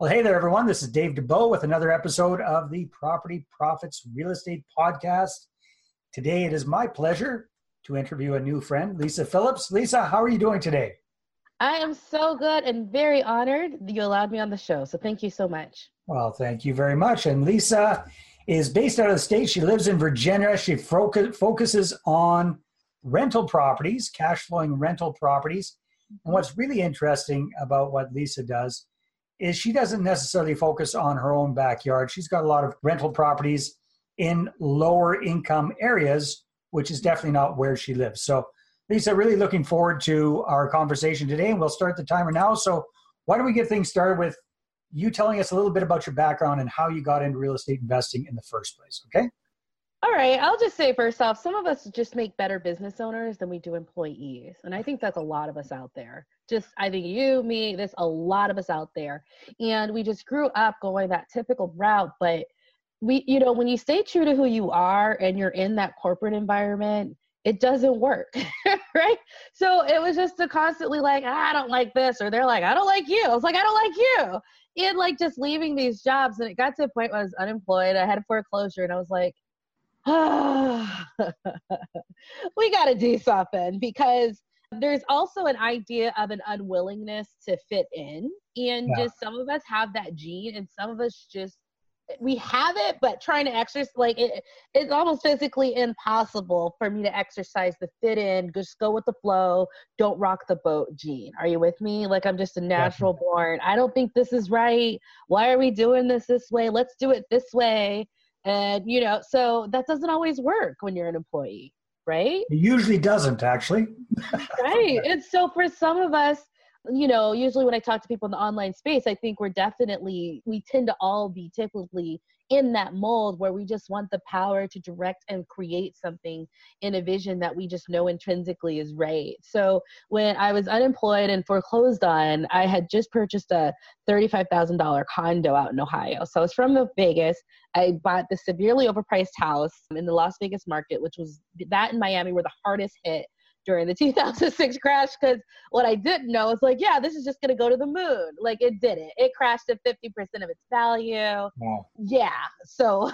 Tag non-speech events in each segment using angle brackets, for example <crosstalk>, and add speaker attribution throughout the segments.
Speaker 1: Well, hey there, everyone. This is Dave Dubeau with another episode of the Property Profits Real Estate Podcast. Today, it is my pleasure to interview a new friend, Lisa Phillips. Lisa, how are you doing today?
Speaker 2: I am so good and very honored that you allowed me on the show. So, thank you so much.
Speaker 1: Well, thank you very much. And Lisa is based out of the state. She lives in Virginia. She focuses on rental properties, cash flowing rental properties. And what's really interesting about what Lisa does is she doesn't necessarily focus on her own backyard. She's got a lot of rental properties in lower income areas, which is definitely not where she lives. So, Lisa, really looking forward to our conversation today, and we'll start the timer now. So, why don't we get things started with you telling us a little bit about your background and how you got into real estate investing in the first place, okay?
Speaker 2: All right, I'll just say first off, some of us just make better business owners than we do employees. And I think that's a lot of us out there just I think you, me, there's a lot of us out there. And we just grew up going that typical route. But we, you know, when you stay true to who you are and you're in that corporate environment, it doesn't work. <laughs> right? So it was just to constantly like, I don't like this, or they're like, I don't like you. I was like, I don't like you. And like just leaving these jobs. And it got to a point where I was unemployed. I had foreclosure and I was like, ah, <sighs> we got to do something because there's also an idea of an unwillingness to fit in. And yeah. just some of us have that gene, and some of us just we have it, but trying to exercise like it, it's almost physically impossible for me to exercise the fit in, just go with the flow, don't rock the boat gene. Are you with me? Like I'm just a natural Definitely. born. I don't think this is right. Why are we doing this this way? Let's do it this way. And you know, so that doesn't always work when you're an employee right?
Speaker 1: It usually doesn't, actually. <laughs>
Speaker 2: right. And so for some of us, you know, usually when I talk to people in the online space, I think we're definitely, we tend to all be typically in that mold where we just want the power to direct and create something in a vision that we just know intrinsically is right. So when I was unemployed and foreclosed on, I had just purchased a $35,000 condo out in Ohio. So I was from Vegas. I bought the severely overpriced house in the Las Vegas market, which was that in Miami were the hardest hit during the <laughs> 2006 crash because what I didn't know is like, yeah, this is just going to go to the moon. Like it didn't. It crashed at 50% of its value. Wow. Yeah. So,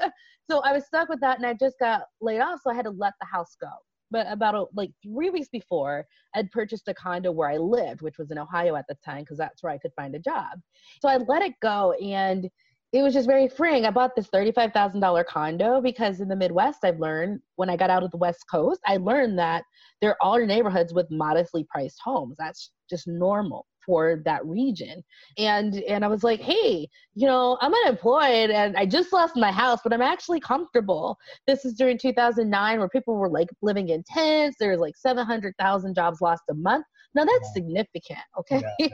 Speaker 2: <laughs> so I was stuck with that and I just got laid off. So I had to let the house go. But about a, like three weeks before, I'd purchased a condo where I lived, which was in Ohio at the time because that's where I could find a job. So I let it go and it was just very freeing. I bought this $35,000 condo because in the Midwest, I've learned when I got out of the West Coast, I learned that there are neighborhoods with modestly priced homes. That's just normal for that region. And and I was like, hey, you know, I'm unemployed and I just lost my house, but I'm actually comfortable. This is during 2009 where people were like living in tents. There was like 700,000 jobs lost a month. Now that's significant, okay? Yeah,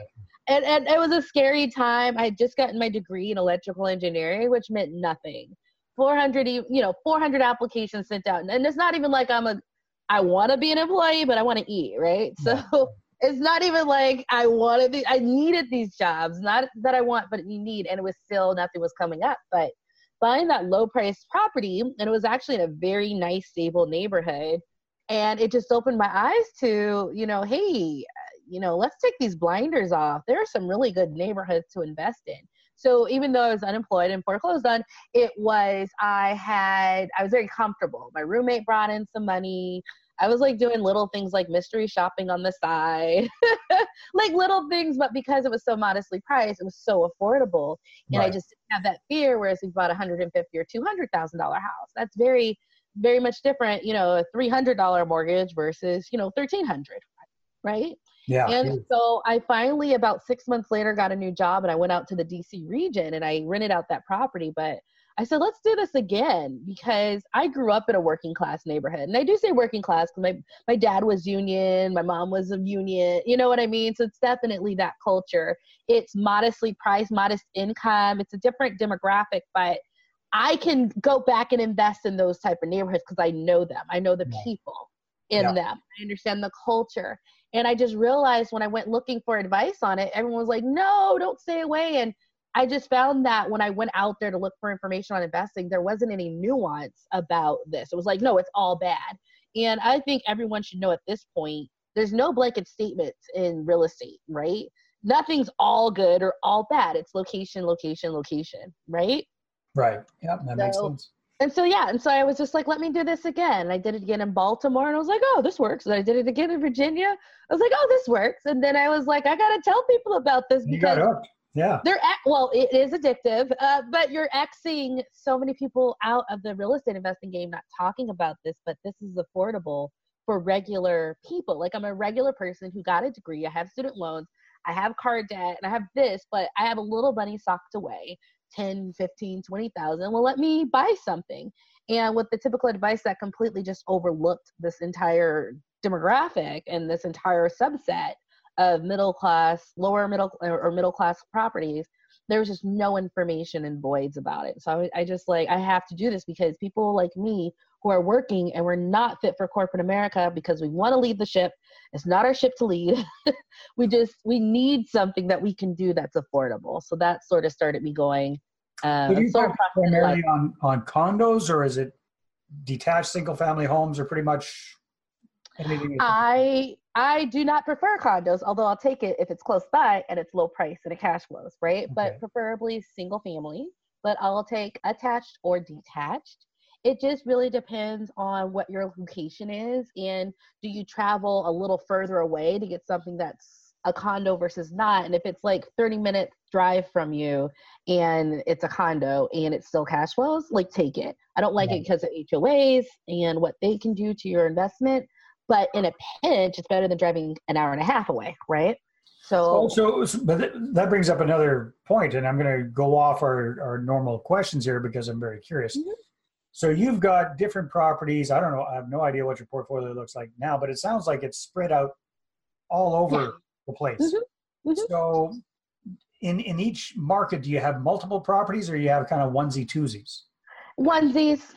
Speaker 2: and, and it was a scary time. I had just gotten my degree in electrical engineering, which meant nothing. 400, you know, 400 applications sent out. And it's not even like I'm a, I want to be an employee, but I want to eat, right? So <laughs> it's not even like I wanted, the, I needed these jobs, not that I want, but you need. And it was still, nothing was coming up. But buying that low priced property, and it was actually in a very nice, stable neighborhood. And it just opened my eyes to, you know, hey, you know, let's take these blinders off. There are some really good neighborhoods to invest in. So even though I was unemployed and foreclosed on, it was I had I was very comfortable. My roommate brought in some money. I was like doing little things like mystery shopping on the side, <laughs> like little things, but because it was so modestly priced, it was so affordable, and right. I just didn't have that fear. Whereas you bought a hundred and fifty or two hundred thousand dollar house, that's very, very much different. You know, a three hundred dollar mortgage versus you know thirteen hundred, right?
Speaker 1: Yeah.
Speaker 2: And so I finally, about six months later, got a new job and I went out to the DC region and I rented out that property. But I said, let's do this again because I grew up in a working class neighborhood. And I do say working class because my, my dad was union, my mom was of union, you know what I mean? So it's definitely that culture. It's modestly priced, modest income. It's a different demographic, but I can go back and invest in those type of neighborhoods because I know them. I know the people in yeah. them. I understand the culture. And I just realized when I went looking for advice on it, everyone was like, no, don't stay away. And I just found that when I went out there to look for information on investing, there wasn't any nuance about this. It was like, no, it's all bad. And I think everyone should know at this point, there's no blanket statements in real estate, right? nothing's all good or all bad. It's location, location, location, right?
Speaker 1: Right. Yeah, that so, makes sense.
Speaker 2: And so yeah, and so I was just like, let me do this again. I did it again in Baltimore, and I was like, oh, this works. And I did it again in Virginia. I was like, oh, this works. And then I was like, I gotta tell people about this
Speaker 1: you because yeah,
Speaker 2: they're well, it is addictive, uh, but you're Xing so many people out of the real estate investing game, not talking about this, but this is affordable for regular people. Like I'm a regular person who got a degree. I have student loans. I have car debt and I have this, but I have a little money socked away 10, 15, 20,000. Well, let me buy something. And with the typical advice that completely just overlooked this entire demographic and this entire subset of middle class, lower middle or middle class properties, there was just no information in voids about it. So I, I just like, I have to do this because people like me who are working and we're not fit for corporate America because we want to lead the ship. It's not our ship to lead. <laughs> we just we need something that we can do that's affordable. So that sort of started me going.
Speaker 1: Um, so you sort of primarily on on condos or is it detached single family homes or pretty much
Speaker 2: anything? I I do not prefer condos, although I'll take it if it's close by and it's low price and it cash flows, right? Okay. But preferably single family. But I'll take attached or detached it just really depends on what your location is and do you travel a little further away to get something that's a condo versus not and if it's like 30 minutes drive from you and it's a condo and it's still cash flows like take it i don't like it because of hoas and what they can do to your investment but in a pinch it's better than driving an hour and a half away right so,
Speaker 1: so, but that brings up another point, and I'm going to go off our, our normal questions here because I'm very curious. Mm-hmm. So you've got different properties. I don't know. I have no idea what your portfolio looks like now, but it sounds like it's spread out all over yeah. the place. Mm-hmm. Mm-hmm. So in in each market, do you have multiple properties, or you have kind of onesie twosies?
Speaker 2: Onesies.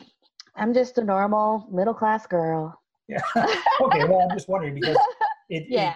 Speaker 2: I'm just a normal middle class girl.
Speaker 1: Yeah. <laughs> okay. Well, I'm just wondering because it, <laughs> yeah. It,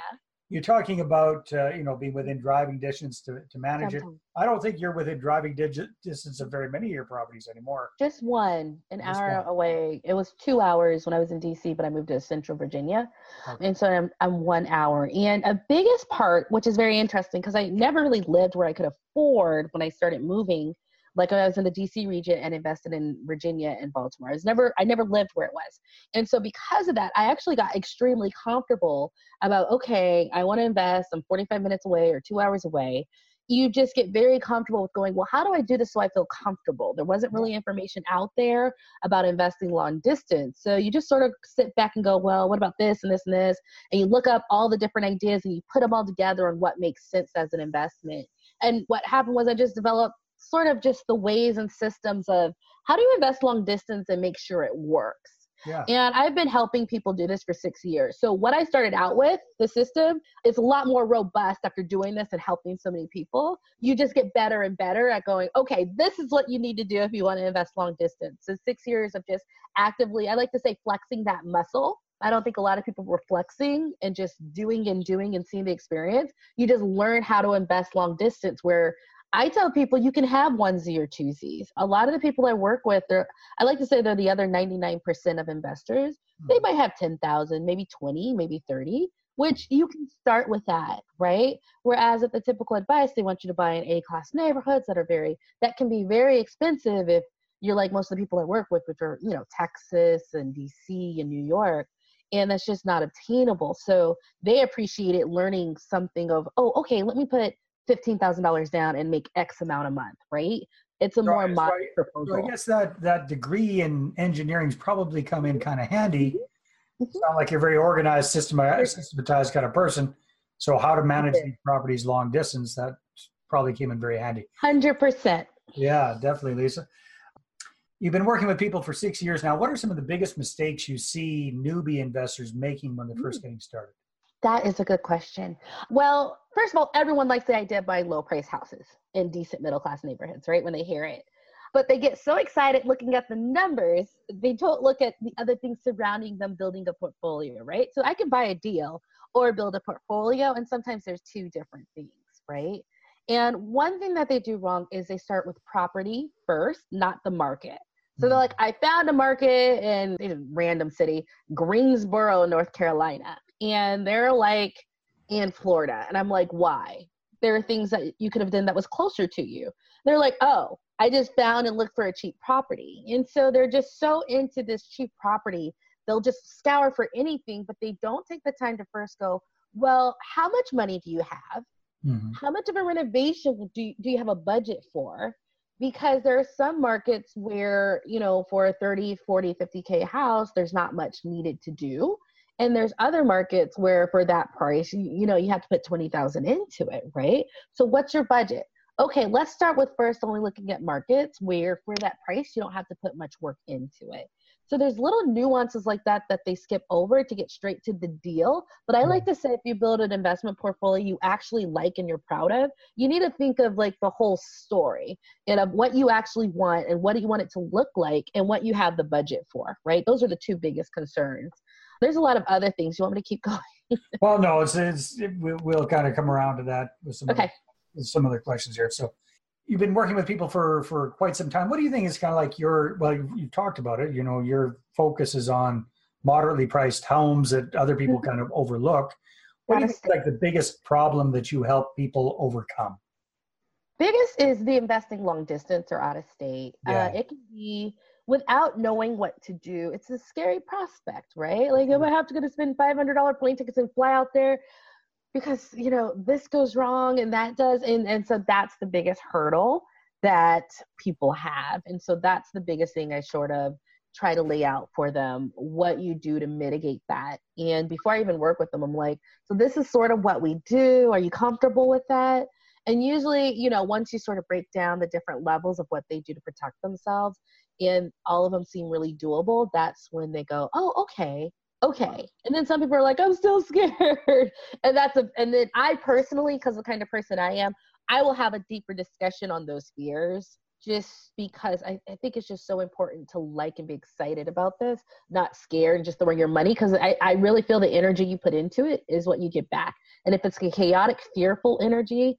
Speaker 1: you're talking about uh, you know being within driving distance to, to manage Sometimes. it i don't think you're within driving dig- distance of very many of your properties anymore
Speaker 2: just one an just hour one. away it was two hours when i was in dc but i moved to central virginia okay. and so I'm, I'm one hour and a biggest part which is very interesting because i never really lived where i could afford when i started moving like I was in the DC region and invested in Virginia and Baltimore. I was never I never lived where it was. And so because of that, I actually got extremely comfortable about okay, I want to invest, I'm 45 minutes away or 2 hours away. You just get very comfortable with going, well, how do I do this so I feel comfortable? There wasn't really information out there about investing long distance. So you just sort of sit back and go, well, what about this and this and this? And you look up all the different ideas and you put them all together on what makes sense as an investment. And what happened was I just developed sort of just the ways and systems of how do you invest long distance and make sure it works. Yeah. And I've been helping people do this for six years. So what I started out with, the system, is a lot more robust after doing this and helping so many people. You just get better and better at going, okay, this is what you need to do if you want to invest long distance. So six years of just actively, I like to say flexing that muscle. I don't think a lot of people were flexing and just doing and doing and seeing the experience. You just learn how to invest long distance where I tell people you can have onesie or twosies. A lot of the people I work with, they're, I like to say they're the other 99% of investors. Mm-hmm. They might have 10,000, maybe 20, maybe 30, which you can start with that, right? Whereas at the typical advice, they want you to buy in A class neighborhoods that are very, that can be very expensive if you're like most of the people I work with, which are, you know, Texas and DC and New York and that's just not obtainable. So they appreciate it learning something of, oh, okay, let me put $15,000 down and make X amount a month, right? It's a right, more right. proposal.
Speaker 1: So I guess that, that degree in engineering's probably come in kind of handy. Mm-hmm. mm-hmm. Sound like you're a very organized, systematized, systematized kind of person. So how to manage these properties long distance, that probably came in very handy.
Speaker 2: 100%.
Speaker 1: Yeah, definitely, Lisa. You've been working with people for six years now. What are some of the biggest mistakes you see newbie investors making when they're first mm. getting started?
Speaker 2: That is a good question. Well, first of all, everyone likes the idea of buying low price houses in decent middle class neighborhoods, right? When they hear it. But they get so excited looking at the numbers, they don't look at the other things surrounding them building a portfolio, right? So I can buy a deal or build a portfolio, and sometimes there's two different things, right? And one thing that they do wrong is they start with property first, not the market. So they're hmm. like, I found a market in a random city, Greensboro, North Carolina and they're like in Florida. And I'm like, why? there are things that you could have done that was closer to you. They're like, oh, I just found and looked for a cheap property. And so they're just so into this cheap property, they'll just scour for anything, but they don't take the time to first go, well, how much money do you have? Mm-hmm. How much of a renovation do you, do you have a budget for? Because there are some markets where, you know, for a 30, 40, 50K house, there's not much needed to do and there's other markets where for that price you, you know you have to put 20000 into it right? So what's your budget? Okay let's start with first only looking at markets where for that price you don't have to put much work into it. So there's little nuances like that that they skip over to get straight to the deal. But i hmm. like to say if you build an investment portfolio you actually like and you're proud of you need to think of like the whole story and of what you actually want and what do you want it to look like and what you have the budget for right? Those are the two biggest concerns there's a lot of other things. You want me to keep <laughs> going?
Speaker 1: well, no, it's, it's it, we'll kind of come around to that with some
Speaker 2: okay.
Speaker 1: other, with some other questions here. So you've been working with people for for quite some time. What do you think is kind of like your well, you, talked about it. You know, your focus is on moderately priced homes that other people mm-hmm. kind of overlook. What do you think like the biggest problem that you help people overcome?
Speaker 2: Biggest is the investing long distance or out of state. Uh, yeah. Uh, it can be without knowing what to do. It's a scary prospect, right? Like, am mm-hmm. I have to go to spend $500 plane tickets and fly out there because, you know, this goes wrong and that does. And, and so that's the biggest hurdle that people have. And so that's the biggest thing I sort of try to lay out for them what you do to mitigate that. And before I even work with them, I'm like, so this is sort of what we do. Are you comfortable with that? And usually, you know, once you sort of break down the different levels of what they do to protect themselves, and all of them seem really doable, that's when they go, oh, okay, okay. And then some people are like, I'm still <laughs> scared. and that's a, and then I personally, because the kind of person I am, I will have a deeper discussion on those fears just because I, I think it's just so important to like and be excited about this, not scared and just throwing your money. Because I, I really feel the energy you put into it is what you get back. And if it's a chaotic, fearful energy,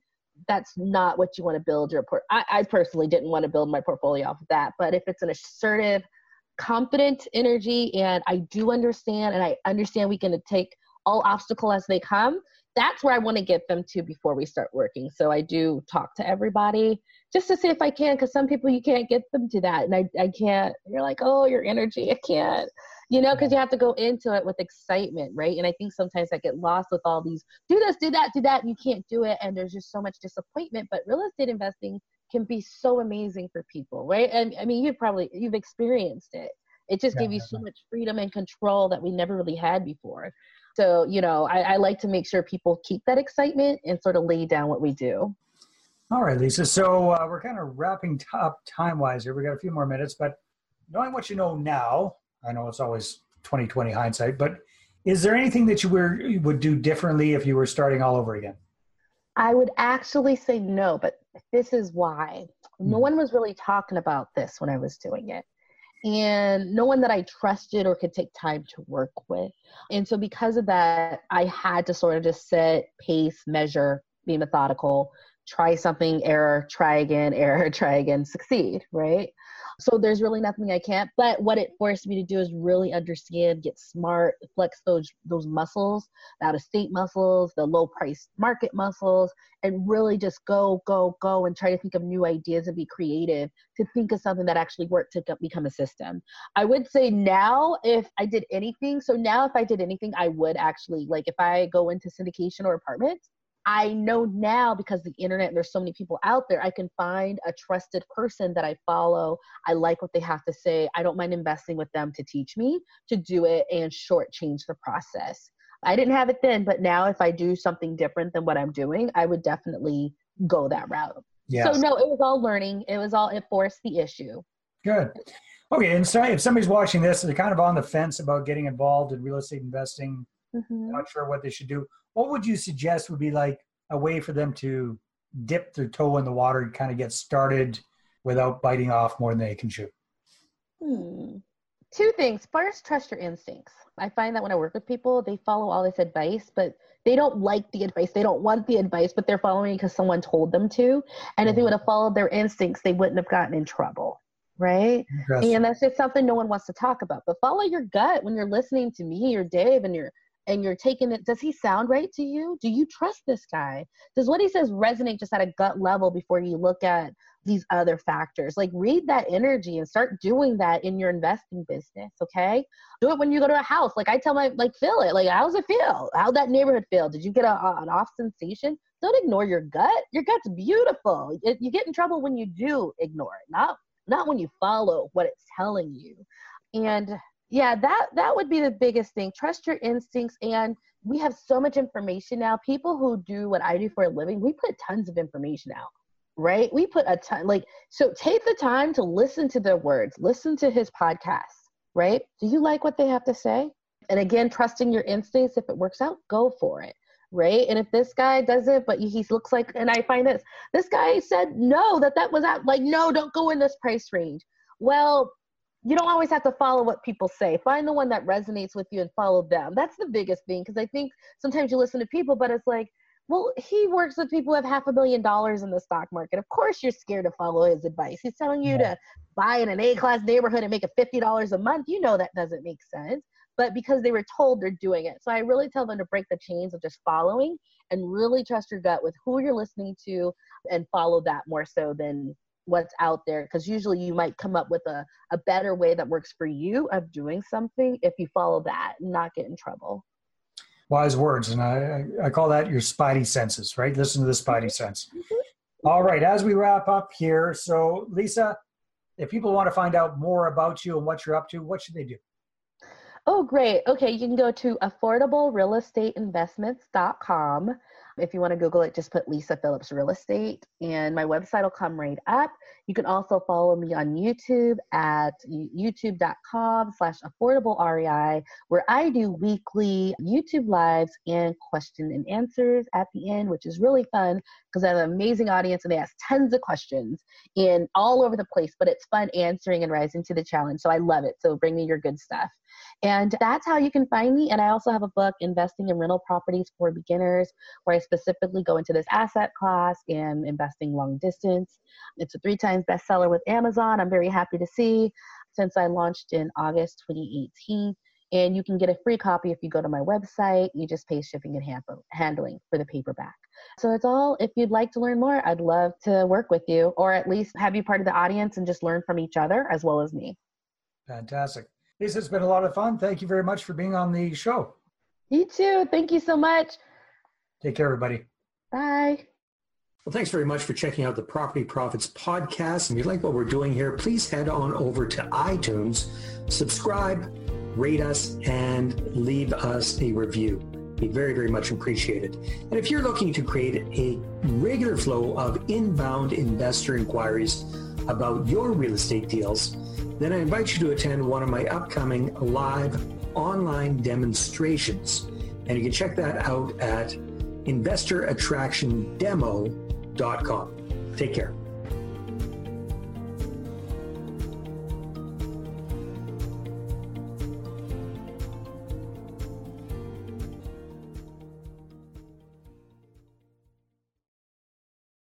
Speaker 2: that's not what you want to build your port. I, I personally didn't want to build my portfolio off of that, but if it's an assertive, confident energy, and I do understand, and I understand we can take all obstacle as they come. That's where I want to get them to before we start working. So I do talk to everybody just to see if I can, because some people you can't get them to that, and I I can't. You're like, oh, your energy, I can't you know, because you have to go into it with excitement, right? And I think sometimes I get lost with all these do this, do that, do that, and you can't do it. And there's just so much disappointment. But real estate investing can be so amazing for people, right? And I mean, you've probably you've experienced it. It just yeah, gives you so much freedom and control that we never really had before. So, you know, I, I like to make sure people keep that excitement and sort of lay down what we do.
Speaker 1: All right, Lisa. So uh, we're kind of wrapping up time wise here. We got a few more minutes, but knowing what you know now, I know it's always 2020 hindsight, but is there anything that you were would do differently if you were starting all over again?
Speaker 2: I would actually say no, but this is why. No hmm. one was really talking about this when I was doing it. And no one that I trusted or could take time to work with. And so, because of that, I had to sort of just set pace, measure, be methodical, try something, error, try again, <laughs> error, try again, succeed, right? So there's really nothing I can't. But what it forced me to do is really understand, get smart, flex those those muscles, the out of state muscles, the low price market muscles, and really just go, go, go and try to think of new ideas and be creative to think of something that actually worked to become a system. I would say now if I did anything, so now if I did anything, I would actually like if I go into syndication or apartments, I know now because the internet and there's so many people out there, I can find a trusted person that I follow. I like what they have to say. I don't mind investing with them to teach me to do it and shortchange the process. I didn't have it then, but now if I do something different than what I'm doing, I would definitely go that route. Yes. So no, it was all learning. It was all it forced the issue.
Speaker 1: Good. Okay, and so if somebody's watching this and they're kind of on the fence about getting involved in real estate investing, mm-hmm. not sure what they should do, what would you suggest would be like a way for them to dip their toe in the water and kind of get started without biting off more than they can chew?
Speaker 2: Hmm. Two things. First, trust your instincts. I find that when I work with people, they follow all this advice, but they don't like the advice. They don't want the advice, but they're following it because someone told them to. And if they mm-hmm. would have followed their instincts, they wouldn't have gotten in trouble. Right. And that's just something no one wants to talk about. But follow your gut when you're listening to me or Dave and you're and you're taking it, does he sound right to you? Do you trust this guy? Does what he says resonate just at a gut level before you look at these other factors? Like read that energy and start doing that in your investing business, okay? Do it when you go to a house. Like I tell my, like, feel it. Like, how's it feel? How'd that neighborhood feel? Did you get a, an off sensation? Don't ignore your gut. Your gut's beautiful. It, you get in trouble when you do ignore it, not not when you follow what it's telling you. And yeah that that would be the biggest thing. Trust your instincts and we have so much information now. People who do what i do for a living we put tons of information out right? We put a ton like so take the time to listen to their words listen to his podcast right? Do you like what they have to say? And again trusting your instincts. If it works out go for it right? And if this guy does it but he looks like and i find this this guy said no that that was out like no don't go in this price range. Well you don't always have to follow what people say. Find the one that resonates with you and follow them. That's the biggest thing because I think sometimes you listen to people, but it's like, well, he works with people who have half a million dollars in the stock market. Of course, you're scared to follow his advice. He's telling you yeah. to buy in an A class neighborhood and make a $50 a month. You know that doesn't make sense. But because they were told, they're doing it. So I really tell them to break the chains of just following and really trust your gut with who you're listening to and follow that more so than what's out there because usually you might come up with a, a better way that works for you of doing something if you follow that and not get in trouble.
Speaker 1: Wise words and i i call that your spidey senses right? Listen to the spidey mm-hmm. sense. Mm-hmm. all right as we wrap up here so lisa if people want to find out more about you and what you're up to what should they do?
Speaker 2: Oh great. Okay you can go to affordablerealestateinvestments.com if you want to Google it, just put Lisa Phillips Real Estate and my website will come right up. You can also follow me on YouTube at youtube.com slash affordable REI, where I do weekly YouTube lives and question and answers at the end, which is really fun because I have an amazing audience and they ask tons of questions in all over the place, but it's fun answering and rising to the challenge. So I love it. So bring me your good stuff. And that's how you can find me. And I also have a book, Investing in Rental Properties for Beginners, where I specifically go into this asset class and investing long distance. It's a three times bestseller with Amazon. I'm very happy to see since I launched in August 2018. And you can get a free copy if you go to my website. You just pay shipping and handling for the paperback. So it's all, if you'd like to learn more, I'd love to work with you or at least have you part of the audience and just learn from each other as well as me.
Speaker 1: Fantastic. Lisa, it's been a lot of fun. Thank you very much for being on the show.
Speaker 2: You too. Thank you so much.
Speaker 1: Take care, everybody.
Speaker 2: Bye.
Speaker 1: Well, thanks very much for checking out the Property Profits podcast. And if you like what we're doing here, please head on over to iTunes, subscribe, rate us, and leave us a review. Be very, very much appreciated. And if you're looking to create a regular flow of inbound investor inquiries about your real estate deals, then I invite you to attend one of my upcoming live online demonstrations. And you can check that out at investorattractiondemo.com. Take care.